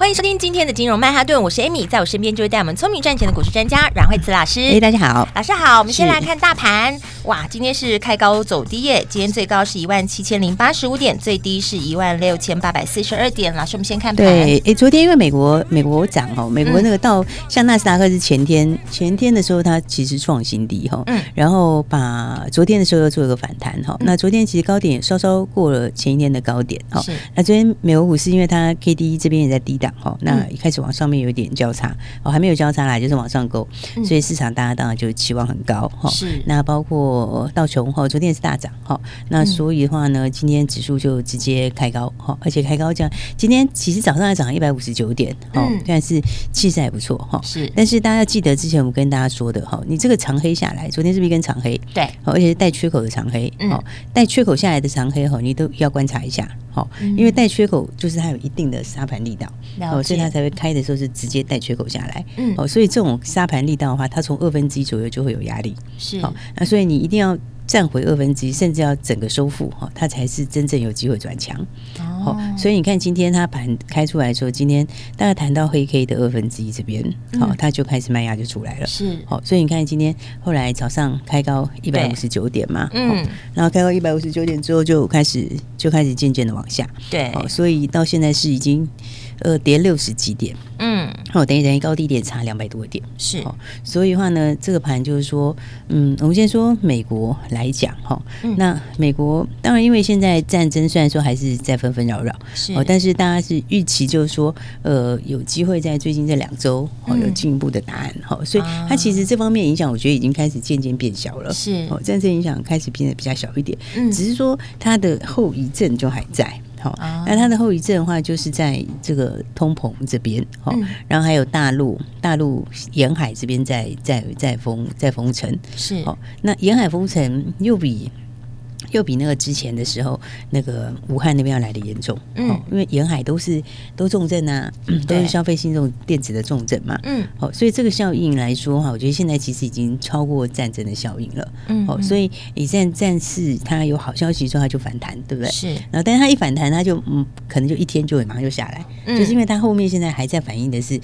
欢迎收听今天的金融曼哈顿，我是 Amy，在我身边就是带我们聪明赚钱的股市专家阮慧慈老师。哎，大家好，老师好。我们先来看大盘，哇，今天是开高走低耶，今天最高是一万七千零八十五点，最低是一万六千八百四十二点。老师，我们先看盘。对，哎，昨天因为美国美国涨哦，美国那个到、嗯、像纳斯达克是前天前天的时候，它其实创新低哈，嗯，然后把昨天的时候又做一个反弹哈、嗯，那昨天其实高点稍稍过了前一天的高点哈，那昨天美国股市因为它 K D 这边也在低档。好，那一开始往上面有点交叉，哦，还没有交叉啦，就是往上勾，所以市场大家当然就期望很高哈。是，那包括道琼哈，昨天也是大涨哈，那所以的话呢，今天指数就直接开高哈，而且开高这样，今天其实早上还涨了一百五十九点，哦，但是气势还不错哈。是，但是大家要记得之前我们跟大家说的哈，你这个长黑下来，昨天是不是一根长黑？对，而且是带缺口的长黑，哦，带缺口下来的长黑哈，你都要观察一下。好，因为带缺口就是它有一定的杀盘力道，哦，所以它才会开的时候是直接带缺口下来，嗯，哦，所以这种沙盘力道的话，它从二分之一左右就会有压力，是，好，那所以你一定要站回二分之一，甚至要整个收复，哈，它才是真正有机会转强。哦，所以你看今天它盘开出来的时候，今天大概谈到黑 K 的二分之一这边，好，它就开始卖压就出来了，是，好，所以你看今天后来早上开高一百五十九点嘛，嗯，然后开高一百五十九点之后就开始就开始渐渐的往下，对，好，所以到现在是已经呃跌六十几点，嗯，好，等于等于高低点差两百多点，是，哦所以的话呢，这个盘就是说，嗯，我们先说美国来讲哈，那美国当然因为现在战争虽然说还是在纷纷。扰扰是。哦，但是大家是预期，就是说，呃，有机会在最近这两周哦，有进一步的答案哈、嗯，所以它其实这方面影响，我觉得已经开始渐渐变小了，是。哦，战争影响开始变得比较小一点，嗯，只是说它的后遗症就还在，好、嗯，那它的后遗症的话，就是在这个通膨这边，好、嗯，然后还有大陆大陆沿海这边在在在封在封城，是。哦，那沿海封城又比。又比那个之前的时候，那个武汉那边要来的严重，嗯，因为沿海都是都重症啊，都是消费性这种电子的重症嘛，嗯，好，所以这个效应来说哈，我觉得现在其实已经超过战争的效应了，嗯，好，所以一战战事它有好消息之后，它就反弹，对不对？是，然后但是它一反弹，它就嗯，可能就一天就会马上就下来，嗯，就是因为它后面现在还在反映的是。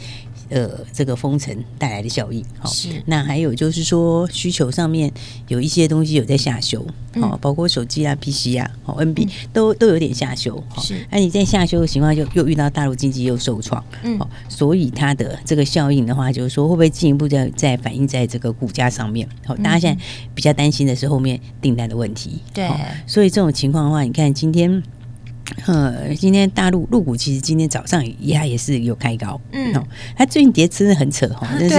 呃，这个封城带来的效应，好，是。那还有就是说，需求上面有一些东西有在下修，好、嗯，包括手机啊、PC 啊、好 NB 都都有点下修，是。那你在下修的情况，就又遇到大陆经济又受创，嗯，所以它的这个效应的话，就是说会不会进一步在在反映在这个股价上面？好，大家现在比较担心的是后面订单的问题，对。所以这种情况的话，你看今天。呃，今天大陆陆股其实今天早上也也是有开高，嗯，它最近跌真的很扯哈，但是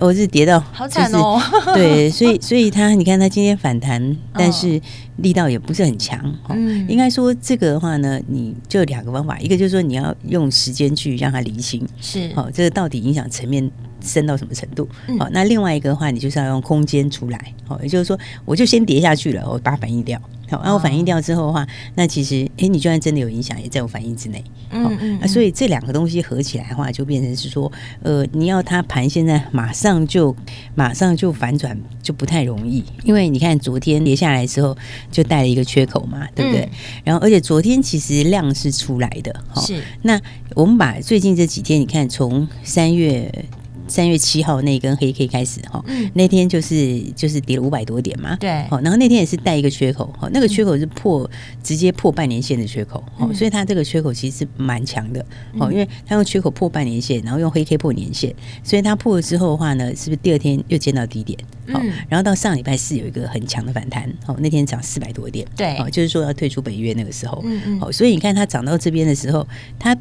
我是跌到好惨哦，对，所以所以它你看它今天反弹，但是力道也不是很强，嗯，应该说这个的话呢，你就两个方法，一个就是说你要用时间去让它离心，是，哦，这个到底影响层面深到什么程度，好，那另外一个的话，你就是要用空间出来，好，也就是说，我就先跌下去了，我把它反应掉。好，然后反应掉之后的话，那其实，哎，你就算真的有影响，也在我反应之内。嗯嗯。那所以这两个东西合起来的话，就变成是说，呃，你要它盘现在马上就马上就反转，就不太容易。因为你看昨天跌下来之后，就带了一个缺口嘛，对不对？嗯、然后而且昨天其实量是出来的，是。那我们把最近这几天，你看从三月。三月七号那一根黑 K 开始哈、嗯，那天就是就是跌了五百多点嘛，对，好，然后那天也是带一个缺口，哈，那个缺口是破、嗯、直接破半年线的缺口，哦、嗯，所以它这个缺口其实是蛮强的，哦、嗯，因为它用缺口破半年线，然后用黑 K 破年线，所以它破了之后的话呢，是不是第二天又见到低点？好、嗯，然后到上礼拜四有一个很强的反弹，哦，那天涨四百多点，对，哦，就是说要退出北约那个时候，嗯嗯，好，所以你看它涨到这边的时候，它。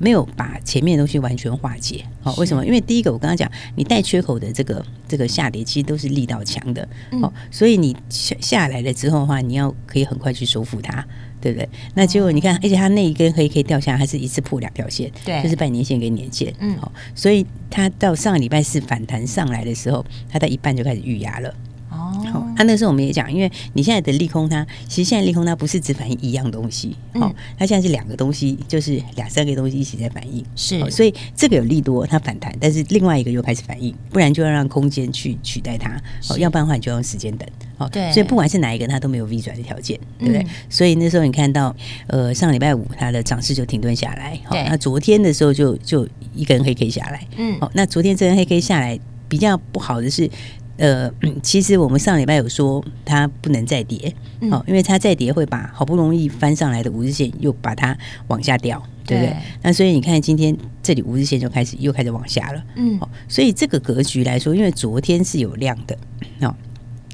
没有把前面的东西完全化解，好，为什么？因为第一个我刚刚讲，你带缺口的这个这个下跌，其实都是力道强的，哦，所以你下下来了之后的话，你要可以很快去收复它。对不对？那结果你看，而且它那一根黑 K 掉下来，还是一次破两条线，对，就是半年线跟年线，嗯，好，所以它到上个礼拜四反弹上来的时候，它在一半就开始预压了。好，那那时候我们也讲，因为你现在的利空它，其实现在利空它不是只反映一样东西，好、嗯，它现在是两个东西，就是两三个东西一起在反应，是，所以这个有利多它反弹，但是另外一个又开始反应，不然就要让空间去取代它，哦，要不然的话你就要用时间等，哦，对，所以不管是哪一个，它都没有 V 转的条件，对不对？嗯、所以那时候你看到，呃，上礼拜五它的涨势就停顿下来，好，那昨天的时候就就一根黑 K 下来，嗯，好，那昨天这根黑 K 下来比较不好的是。呃，其实我们上礼拜有说它不能再跌，好、嗯，因为它再跌会把好不容易翻上来的五日线又把它往下掉，对不对？那所以你看今天这里五日线就开始又开始往下了，嗯，所以这个格局来说，因为昨天是有量的，哦，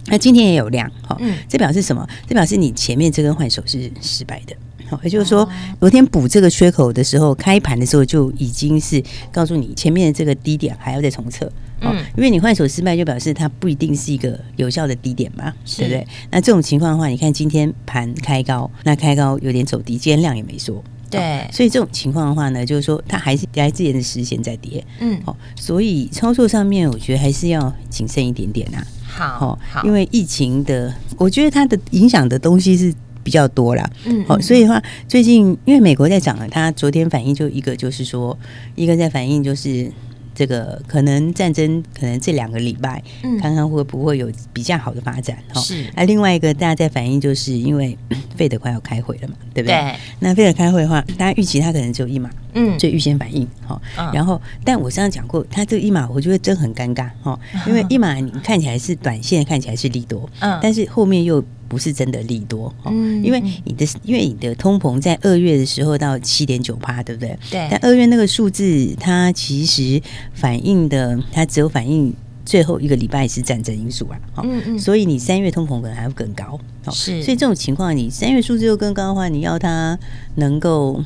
那今天也有量，好，这表示什么？这表示你前面这根换手是失败的。也就是说，昨天补这个缺口的时候，开盘的时候就已经是告诉你前面的这个低点还要再重测，嗯，因为你换手失败，就表示它不一定是一个有效的低点嘛，对不对？那这种情况的话，你看今天盘开高，那开高有点走低，今天量也没说，对，所以这种情况的话呢，就是说它还是来自沿的时线在跌，嗯，哦，所以操作上面我觉得还是要谨慎一点点啊，好，好，因为疫情的，我觉得它的影响的东西是。比较多啦，嗯，好，所以的话，最近因为美国在涨了，它昨天反应就一个就是说，一个在反应就是这个可能战争可能这两个礼拜，嗯，看看会不会有比较好的发展，哈，是。那另外一个大家在反应就是因为 费德快要开会了嘛，对不对？对。那费德开会的话，大家预期他可能只有一码，嗯，最预先反应，哈，然后，但我上次讲过，它这个一码，我觉得真很尴尬，哈，因为一码你看起来是短线，看起来是利多，嗯，但是后面又。不是真的利多，嗯，因为你的因为你的通膨在二月的时候到七点九趴，对不对？对。但二月那个数字，它其实反映的，它只有反映最后一个礼拜是战争因素啊，嗯嗯。所以你三月通膨可能还要更高，是。所以这种情况，你三月数字又更高的话，你要它能够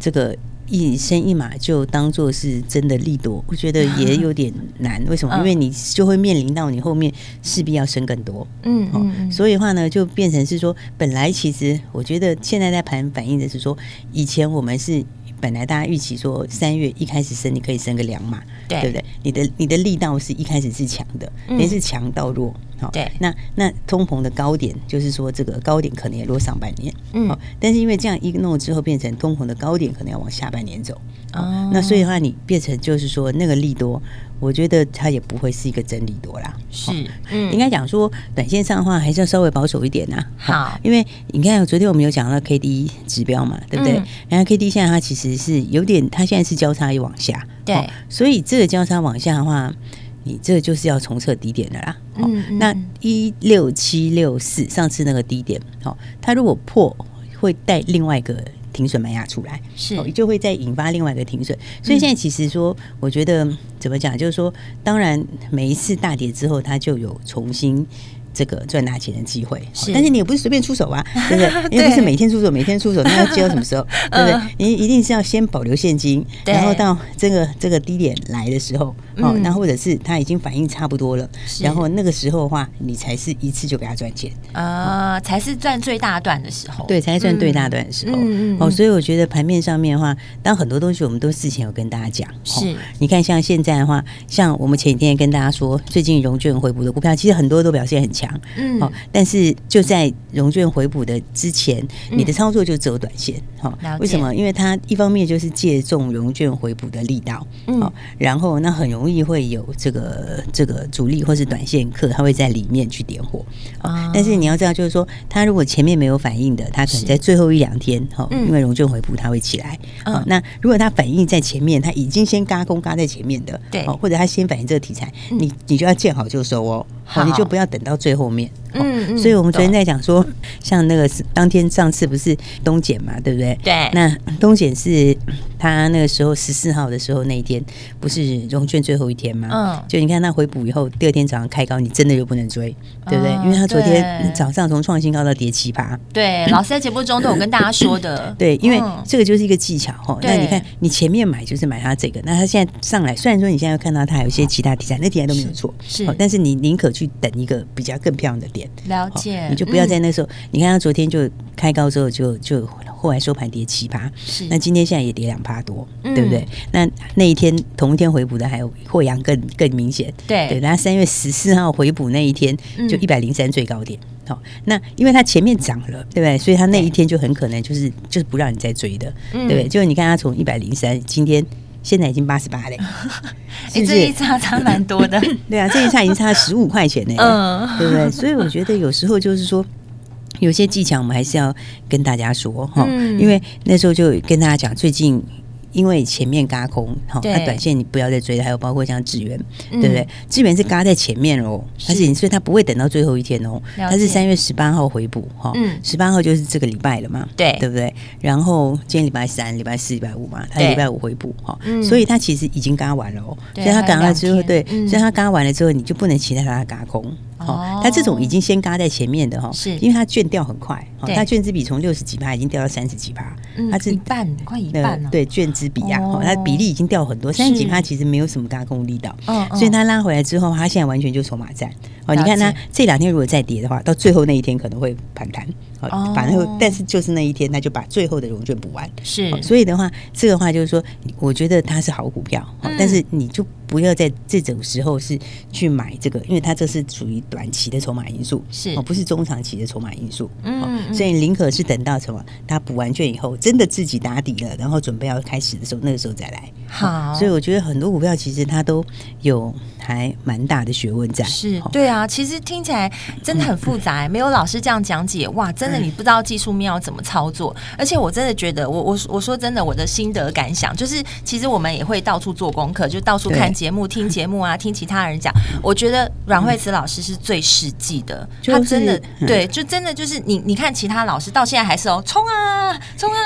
这个。一升一码就当做是真的利多，我觉得 也有点难。为什么？因为你就会面临到你后面势必要升更多。嗯嗯。所以的话呢，就变成是说，本来其实我觉得现在在盘反映的是说，以前我们是本来大家预期说三月一开始升，你可以升个两码，对。不对？你的你的力道是一开始是强的，也是强到弱。对，那那通膨的高点就是说，这个高点可能也落上半年，嗯，但是因为这样一弄之后，变成通膨的高点可能要往下半年走，哦，那所以的话，你变成就是说那个利多，我觉得它也不会是一个真理多啦，是，嗯，应该讲说短线上的话还是要稍微保守一点呐，好，因为你看昨天我们有讲到 K D 指标嘛，对不对？然后 K D 现在它其实是有点，它现在是交叉又往下，对，所以这个交叉往下的话。你这就是要重测低点的啦。嗯，嗯，那一六七六四上次那个低点，好，它如果破，会带另外一个停损买压出来，是，就会再引发另外一个停损。所以现在其实说，我觉得怎么讲，就是说，当然每一次大跌之后，它就有重新。这个赚大钱的机会，是，但是你也不是随便出手啊，对不对？因为不是每天出手，每天出手，那要接到什么时候？对不对？你一定是要先保留现金，然后到这个这个低点来的时候，哦，那或者是它已经反应差不多了，然后那个时候的话，你才是一次就给他赚钱。啊，才是赚最大段的时候，对，才是赚最大段的时候。哦，所以我觉得盘面上面的话，当很多东西我们都事前有跟大家讲，是，你看像现在的话，像我们前几天跟大家说，最近融券回补的股票，其实很多都表现很强。强，嗯，好，但是就在融券回补的之前，你的操作就走短线，好，为什么？因为它一方面就是借重融券回补的力道，嗯，然后那很容易会有这个这个主力或是短线客，他会在里面去点火，啊，但是你要知道，就是说，他如果前面没有反应的，他可能在最后一两天，哈，因为融券回补他会起来，啊，那如果他反应在前面，他已经先嘎空嘎在前面的，对，或者他先反应这个题材，你你就要见好就收哦。好，你就不要等到最后面。嗯嗯。所以我们昨天在讲说，像那个是当天上次不是东检嘛，对不对？对。那东检是他那个时候十四号的时候那一天，不是融券最后一天吗？嗯。就你看他回补以后，第二天早上开高，你真的就不能追，对不对？因为他昨天早上从创新高到跌七八。对，老师在节目中都有跟大家说的。对，因为这个就是一个技巧哈。那你看，你前面买就是买它这个，那他现在上来，虽然说你现在看到它有一些其他题材，那题材都没有错，是。但是你宁可。去等一个比较更漂亮的点。了解，你就不要在那时候。嗯、你看他昨天就开高之后就就后来收盘跌七八，是那今天现在也跌两趴多，嗯、对不对？那那一天同一天回补的还有货阳更更明显，对对。那三月十四号回补那一天就一百零三最高点。嗯好，那因为它前面涨了，对不对？所以它那一天就很可能就是就是不让你再追的，对不对？就是你看它从一百零三，今天现在已经八十八嘞，哎，这一差差蛮多的，对啊，这一差已经差了十五块钱呢，嗯，对不对？所以我觉得有时候就是说，有些技巧我们还是要跟大家说哈，因为那时候就跟大家讲最近。因为前面嘎空，好，那短线你不要再追了。还有包括像智原，对不对？智源是嘎在前面哦，但是所以它不会等到最后一天哦，它是三月十八号回补哈，十八号就是这个礼拜了嘛，对，对不对？然后今天礼拜三、礼拜四、礼拜五嘛，它礼拜五回补哈，所以它其实已经嘎完了哦，所以它嘎了之后，对，所以它嘎完了之后，你就不能期待它嘎空。哦，它这种已经先嘎在前面的哈，是。因为它卷掉很快，它卷资比从六十几趴已经掉到三十几趴，它是一半，快一半了。对，卷资比啊，它比例已经掉很多，三十几趴其实没有什么嘎空力道，所以它拉回来之后，它现在完全就筹码战。哦，你看它这两天如果再跌的话，到最后那一天可能会反弹。哦，反正但是就是那一天，他就把最后的融券补完。是，所以的话，这个话就是说，我觉得它是好股票，但是你就。不要在这种时候是去买这个，因为它这是属于短期的筹码因素，是哦，不是中长期的筹码因素。嗯，所以宁可是等到什么，他补完券以后，真的自己打底了，然后准备要开始的时候，那个时候再来。好，所以我觉得很多股票其实它都有还蛮大的学问在。是对啊，其实听起来真的很复杂，没有老师这样讲解，哇，真的你不知道技术面要怎么操作。而且我真的觉得，我我我说真的，我的心得感想就是，其实我们也会到处做功课，就到处看。节目听节目啊，听其他人讲，我觉得阮慧慈老师是最实际的。他真的对，就真的就是你，你看其他老师到现在还是哦，冲啊，冲啊！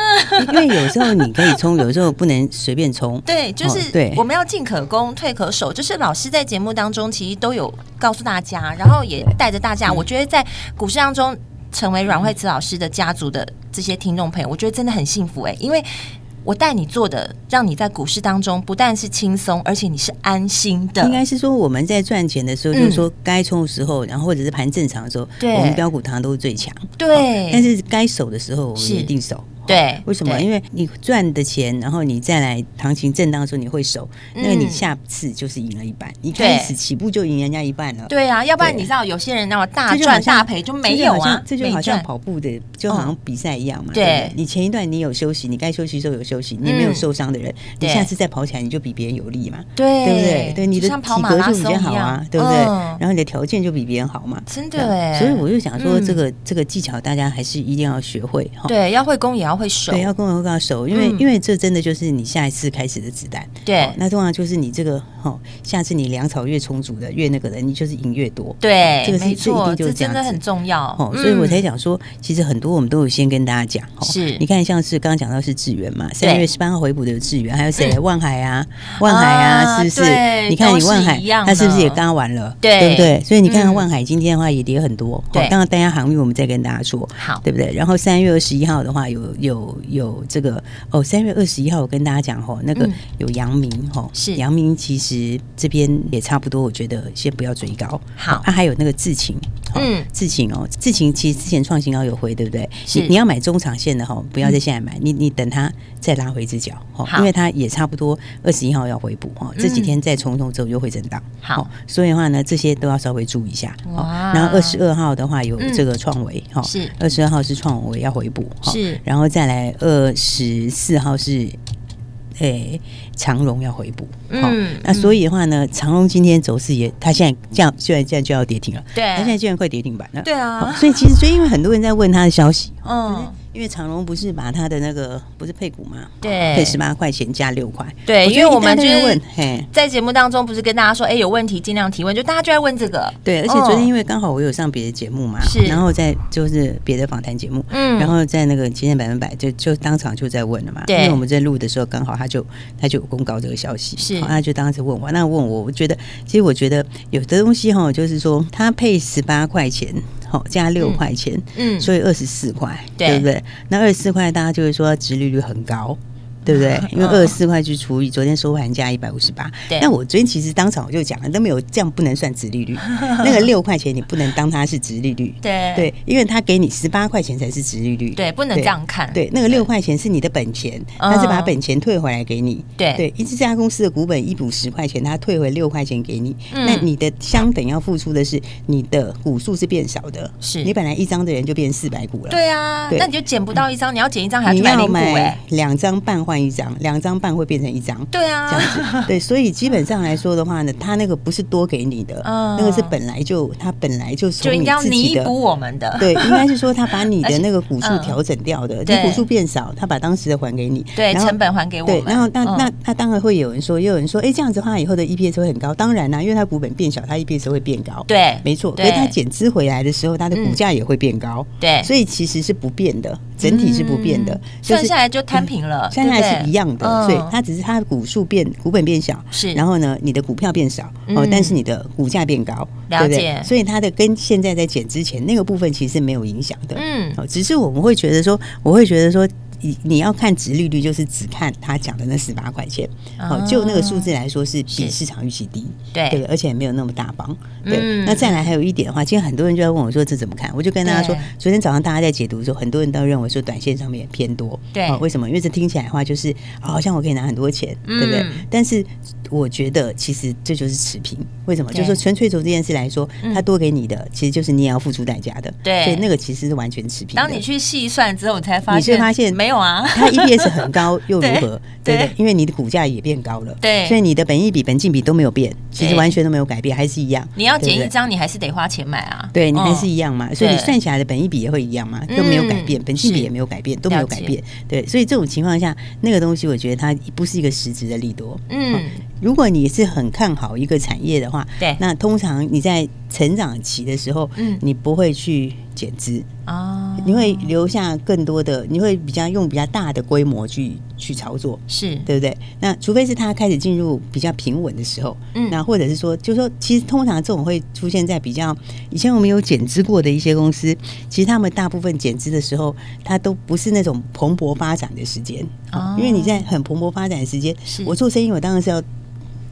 因为有时候你可以冲，有时候不能随便冲。对，就是对，我们要进可攻，退可守。就是老师在节目当中其实都有告诉大家，然后也带着大家。我觉得在股市当中成为阮慧慈老师的家族的这些听众朋友，我觉得真的很幸福哎，因为。我带你做的，让你在股市当中不但是轻松，而且你是安心的。应该是说我们在赚钱的时候，就是说该冲的时候，然后或者是盘正常的时候，我们标股堂都是最强。对，但是该守的时候，我们一定守。对，为什么？因为你赚的钱，然后你再来行情震荡的时候，你会守，那个你下次就是赢了一半。你开始起步就赢人家一半了。对啊，要不然你知道有些人那么大赚大赔就没有啊。这就好像跑步的，就好像比赛一样嘛。对，你前一段你有休息，你该休息的时候有休息，你没有受伤的人，你下次再跑起来你就比别人有力嘛。对，对不对？对，你的体格就比较好啊，对不对？然后你的条件就比别人好嘛。真的，所以我就想说，这个这个技巧大家还是一定要学会哈。对，要会攻也要。会熟，对，要跟我跟守，因为、嗯、因为这真的就是你下一次开始的子弹。对、哦，那通常就是你这个哈、哦，下次你粮草越充足的，越那个的，你就是赢越多。对，这个是没错，这真的很重要。哦，所以我才讲说，其实很多我们都有先跟大家讲。哦、是，你看像是刚刚讲到是智源嘛，三月十八号回补的智源，还有谁？万海啊，万海啊，是不是？你看你万海，他是不是也刚完了？对，对不对？所以你看看万海今天的话也跌很多。对，当然大家航运我们再跟大家说，好，对不对？然后三月二十一号的话有有。有这个哦，三月二十一号我跟大家讲吼，那个有阳明吼，是阳明其实这边也差不多，我觉得先不要追高。好，它还有那个智勤，嗯，智勤哦，智勤其实之前创新高有回，对不对？是，你要买中长线的哈，不要在现在买，你你等它再拉回一只脚哈，因为它也差不多二十一号要回补哈，这几天再冲冲之后又会震荡。好，所以的话呢，这些都要稍微注意一下。哇，然后二十二号的话有这个创维哈，是二十二号是创维要回补，是，然后再来。二十四号是，诶、欸，长荣要回补，嗯、哦，那所以的话呢，长荣今天走势也，它现在这样，虽 然现在就要跌停了，对，它现在居然快跌停板了，对啊、哦，所以其实，所以因为很多人在问他的消息，嗯。因为长隆不是把他的那个不是配股吗？对，配十八块钱加六块。对，因为我们就是问，在节目当中不是跟大家说，哎，有问题尽量提问，就大家就在问这个。对，而且昨天因为刚好我有上别的节目嘛，是，然后在就是别的访谈节目，嗯，然后在那个今天百分百就就当场就在问了嘛。对，因为我们在录的时候刚好他就他就有公告这个消息，是，他就当时问我，那问我，我觉得其实我觉得有的东西哈，就是说他配十八块钱。好，加六块钱，嗯，所以二十四块，对不对？那二十四块，大家就会说殖利率很高，对不对？因为二十四块去除以昨天收盘价一百五十八。对。那我昨天其实当场我就讲了，都没有这样不能算殖利率。那个六块钱你不能当它是殖利率。对。对，因为它给你十八块钱才是殖利率。对，不能这样看。对，那个六块钱是你的本钱，它是把本钱退回来给你。对。对，一这家公司的股本一补十块钱，它退回六块钱给你。那你的相等要付出的是你的股数是变少的。是。你本来一张的人就变四百股了。对啊。那你就捡不到一张，你要捡一张还要去买零股哎。两张半换一张，两张半会变成一张。对啊，这样子。对，所以基本上来说的话呢，他那个不是多给你的，那个是本来就他本来就就应该要弥补我们的。对，应该是说他把你的 那个股数调整掉的，你股数变少，他把当时的还给你，对，成本还给我们。对，然后那那那当然会有人说，也有人说，哎，这样子的话以后的 EPS 会很高。当然啦，因为它股本变小，它 EPS 会变高。对，没错。所以它减资回来的时候，它的股价也会变高。对，所以其实是不变的，整体是不变的，算下来就摊平了，算下来是一样的。所以它只是它的股数变，股本变小，是，然后呢，你的股票变少，哦，但是你的股价变高，对不对？所以它的跟现在在减之前那个部分其实是没有影响的，嗯，哦，只是我们会觉得说，我会觉得说。你你要看值利率，就是只看他讲的那十八块钱，好，就那个数字来说是比市场预期低，对，对，而且也没有那么大方，对。那再来还有一点的话，今天很多人就在问我说这怎么看？我就跟大家说，昨天早上大家在解读的时候，很多人都认为说短线上面偏多，对，为什么？因为这听起来的话就是好像我可以拿很多钱，对不对？但是我觉得其实这就是持平，为什么？就是说纯粹从这件事来说，他多给你的，其实就是你也要付出代价的，对。所以那个其实是完全持平。当你去细算之后，你才发现，你发现没有啊？它 EPS 很高又如何？对不对？因为你的股价也变高了，对，所以你的本益比、本净比都没有变，其实完全都没有改变，还是一样。你要减一张，你还是得花钱买啊。对，你还是一样嘛，所以你算起来的本益比也会一样嘛，都没有改变，本净比也没有改变，都没有改变。对，所以这种情况下，那个东西我觉得它不是一个实质的利多。嗯，如果你是很看好一个产业的话，对，那通常你在成长期的时候，嗯，你不会去减资。啊，你会留下更多的，你会比较用比较大的规模去去操作，是。对不对？那除非是它开始进入比较平稳的时候，嗯，那或者是说，就是说，其实通常这种会出现在比较以前我们有减资过的一些公司，其实他们大部分减资的时候，它都不是那种蓬勃发展的时间。啊，因为你在很蓬勃发展的时间，是。我做生意，我当然是要。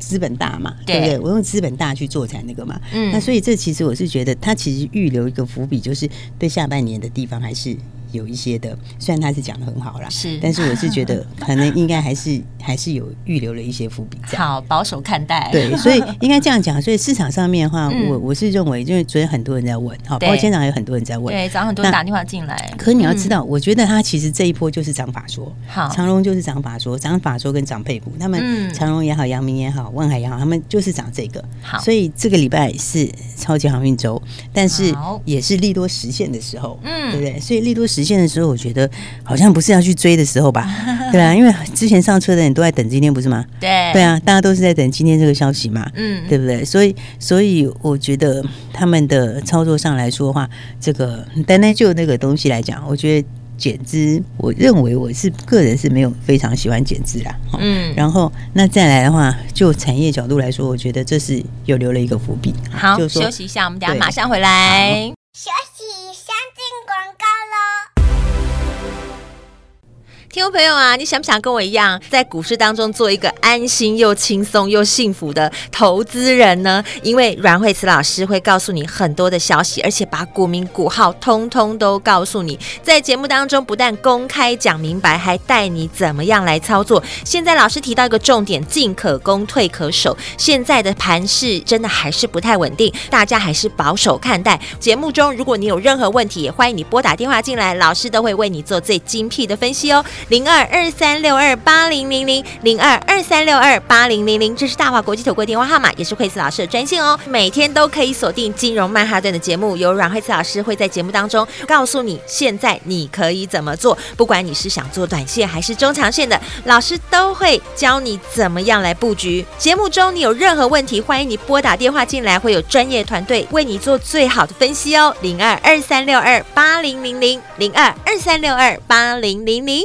资本大嘛，对不对？我用资本大去做才那个嘛。嗯，那所以这其实我是觉得，它其实预留一个伏笔，就是对下半年的地方还是。有一些的，虽然他是讲的很好啦，是，但是我是觉得 可能应该还是还是有预留了一些伏笔。好，保守看待。对，所以应该这样讲。所以市场上面的话，我我是认为，因为昨天很多人在问，好，包括今天早上有很多人在问，对，早上很多人打电话进来。可你要知道，我觉得他其实这一波就是涨法说，好，长荣就是涨法说，涨法说跟涨配股，他们长荣也好，阳明也好，万海也好，他们就是涨这个。好，所以这个礼拜是超级航运周，但是也是利多实现的时候，嗯，对不对？所以利多实现的时候，我觉得。好像不是要去追的时候吧？对啊，因为之前上车的人都在等今天，不是吗？对对啊，大家都是在等今天这个消息嘛，嗯，对不对？所以，所以我觉得他们的操作上来说的话，这个单单就那个东西来讲，我觉得减资，我认为我是个人是没有非常喜欢减资啦。嗯，然后那再来的话，就产业角度来说，我觉得这是有留了一个伏笔。好，就休息一下，我们等下马上回来。听众朋友啊，你想不想跟我一样，在股市当中做一个安心又轻松又幸福的投资人呢？因为阮慧慈老师会告诉你很多的消息，而且把股民股号通通都告诉你。在节目当中，不但公开讲明白，还带你怎么样来操作。现在老师提到一个重点：进可攻，退可守。现在的盘势真的还是不太稳定，大家还是保守看待。节目中，如果你有任何问题，也欢迎你拨打电话进来，老师都会为你做最精辟的分析哦。零二二三六二八零零零零二二三六二八零零零，这是大华国际投顾电话号码，也是惠慈老师的专线哦。每天都可以锁定金融曼哈顿的节目，由阮惠慈老师会在节目当中告诉你，现在你可以怎么做。不管你是想做短线还是中长线的，老师都会教你怎么样来布局。节目中你有任何问题，欢迎你拨打电话进来，会有专业团队为你做最好的分析哦。零二二三六二八零零零零二二三六二八零零零。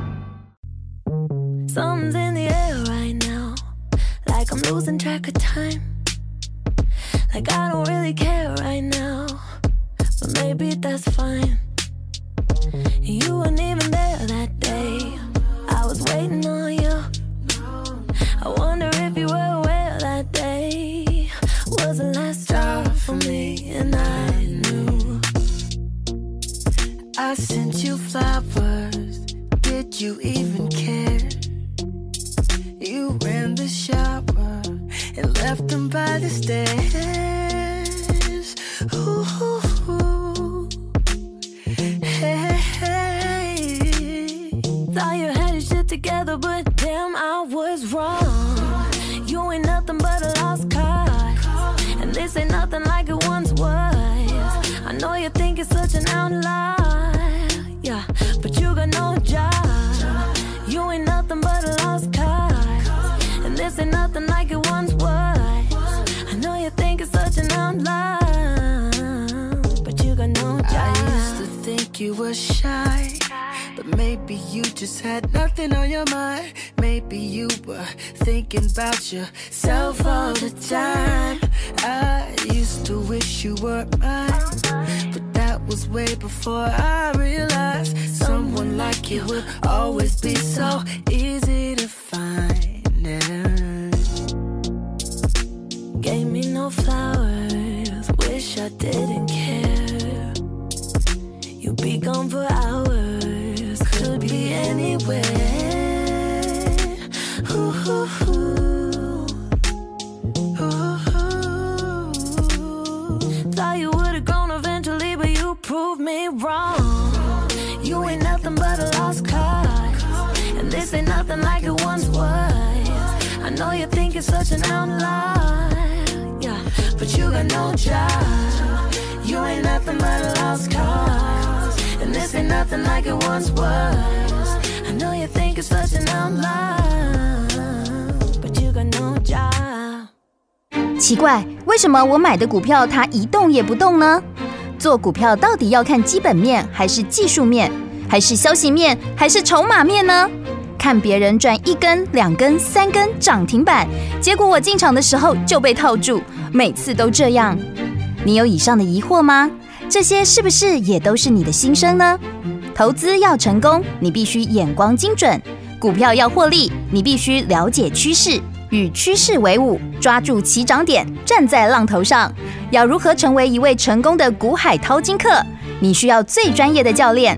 Something's in the air right now. Like I'm losing track of time. Like I don't really care right now. But maybe that's fine. You weren't even there that day. I was waiting on you. I wonder if you were aware that day was the last straw for me, and I knew. I sent you flowers. Did you even care? and left them by the stairs. Ooh, ooh, ooh. Hey, hey. Thought you had your shit together, but damn, I was wrong. You ain't nothing but a lost cause, and this ain't nothing like it once was. I know you think it's such an outlier, yeah, but you got no job. You ain't nothing but a lost cause. This ain't nothing like it once was. I know you think it's such an outline, but you got no job. I used to think you were shy. But maybe you just had nothing on your mind. Maybe you were thinking about yourself all the time. I used to wish you were mine. But that was way before I realized someone like you would always be so easy to no flowers. Wish I didn't care. You'd be gone for hours. Could be anywhere. Ooh, ooh, ooh. Ooh. Thought you would've grown eventually, but you proved me wrong. You ain't nothing but a lost cause. And this ain't nothing like it once was. I know you think you're such an outlaw. But you got no job. You ain't nothing but a lost cause. and this been nothing like a once was. I know you think it's personal love, but you got no job. 奇怪，为什么我买的股票它一动也不动呢？做股票到底要看基本面，还是技术面，还是消息面，还是筹码面呢？看别人赚一根、两根、三根涨停板，结果我进场的时候就被套住。每次都这样。你有以上的疑惑吗？这些是不是也都是你的心声呢？投资要成功，你必须眼光精准；股票要获利，你必须了解趋势。与趋势为伍，抓住起涨点，站在浪头上。要如何成为一位成功的股海淘金客？你需要最专业的教练。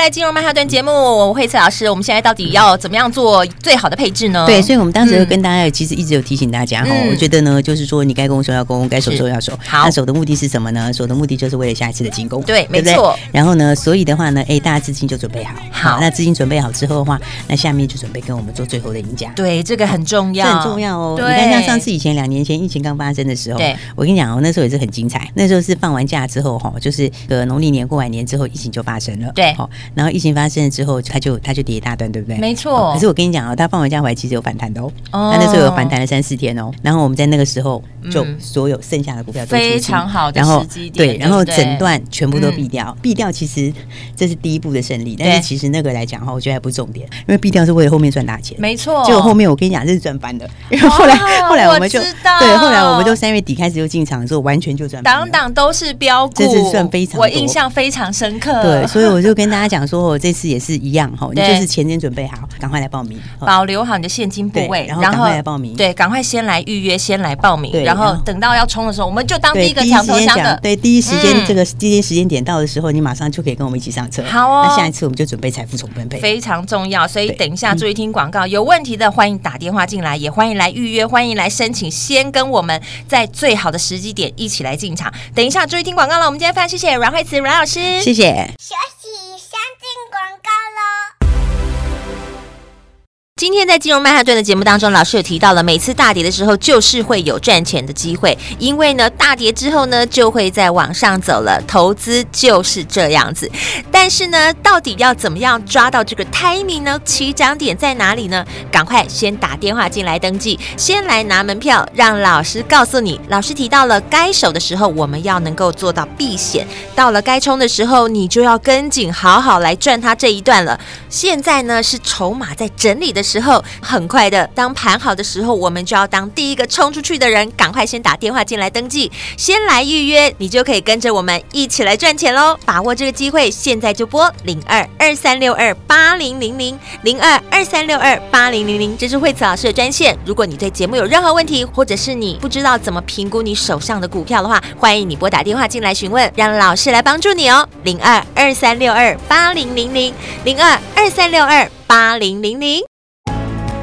来金融曼哈顿节目，我惠慈老师，我们现在到底要怎么样做最好的配置呢？对，所以我们当时跟大家其实一直有提醒大家哈，嗯、我觉得呢，就是说你该攻守要攻，该守的时候要守。好，那守的目的是什么呢？守的目的就是为了下一次的进攻。对，对对没错。然后呢，所以的话呢，哎，大家资金就准备好。好，那资金准备好之后的话，那下面就准备跟我们做最后的赢家。对，这个很重要，这很重要哦。对你看，像上次以前两年前疫情刚发生的时候，对，我跟你讲哦，那时候也是很精彩。那时候是放完假之后哈，就是呃农历年过完年之后，疫情就发生了。对，好，然后疫情发生了之后，它就它就跌一大段，对不对？没错。可是我跟你讲哦，它放完假回来其实有反弹的哦。哦。它那时候有反弹了三四天哦。然后我们在那个时候就所有剩下的股票都非常好的时机点，对，然后整段全部都避掉，避掉其实这是第一步的胜利，但是其实那个来讲哈，我觉得还不重点，因为避掉是为了后面赚大钱。没错。结果后面我跟你讲这是赚翻的，因为 后来后来我们就对，后来我们就三月底开始就进场的时候，完全就赚。档档都是标股，这是算非常，我印象非常深刻。对，所以我就跟大家讲说，我这次也是一样哈，你就是前天准备好，赶快来报名，保留好你的现金部位，然后赶快来报名。对，赶快先来预约，先来报名，然后等到要冲的时候，我们就当第一个抢头香的。对，第一时间这个第一时间点到的时候，你马上就可以跟我们一起上车。好哦，那下一次我们就准备财富重分配，非常重要。所以等一下注意听广告，有问题的欢迎打电话进来，也欢迎来预约，欢迎来申请，先跟我们在最好的时机点一起来进场。等一下注意听广告了，我们今天非常谢谢阮惠慈阮老师，谢谢。今天在金融曼哈顿的节目当中，老师有提到了，每次大跌的时候就是会有赚钱的机会，因为呢，大跌之后呢就会再往上走了，投资就是这样子。但是呢，到底要怎么样抓到这个 timing 呢？起涨点在哪里呢？赶快先打电话进来登记，先来拿门票，让老师告诉你。老师提到了，该守的时候我们要能够做到避险，到了该冲的时候，你就要跟紧，好好来赚它这一段了。现在呢是筹码在整理的时候。很快的，当盘好的时候，我们就要当第一个冲出去的人，赶快先打电话进来登记，先来预约，你就可以跟着我们一起来赚钱喽！把握这个机会，现在就拨零二二三六二八零零零零二二三六二八零零零，这是惠慈老师的专线。如果你对节目有任何问题，或者是你不知道怎么评估你手上的股票的话，欢迎你拨打电话进来询问，让老师来帮助你哦。零二二三六二八零零零零二二三六二八零零零。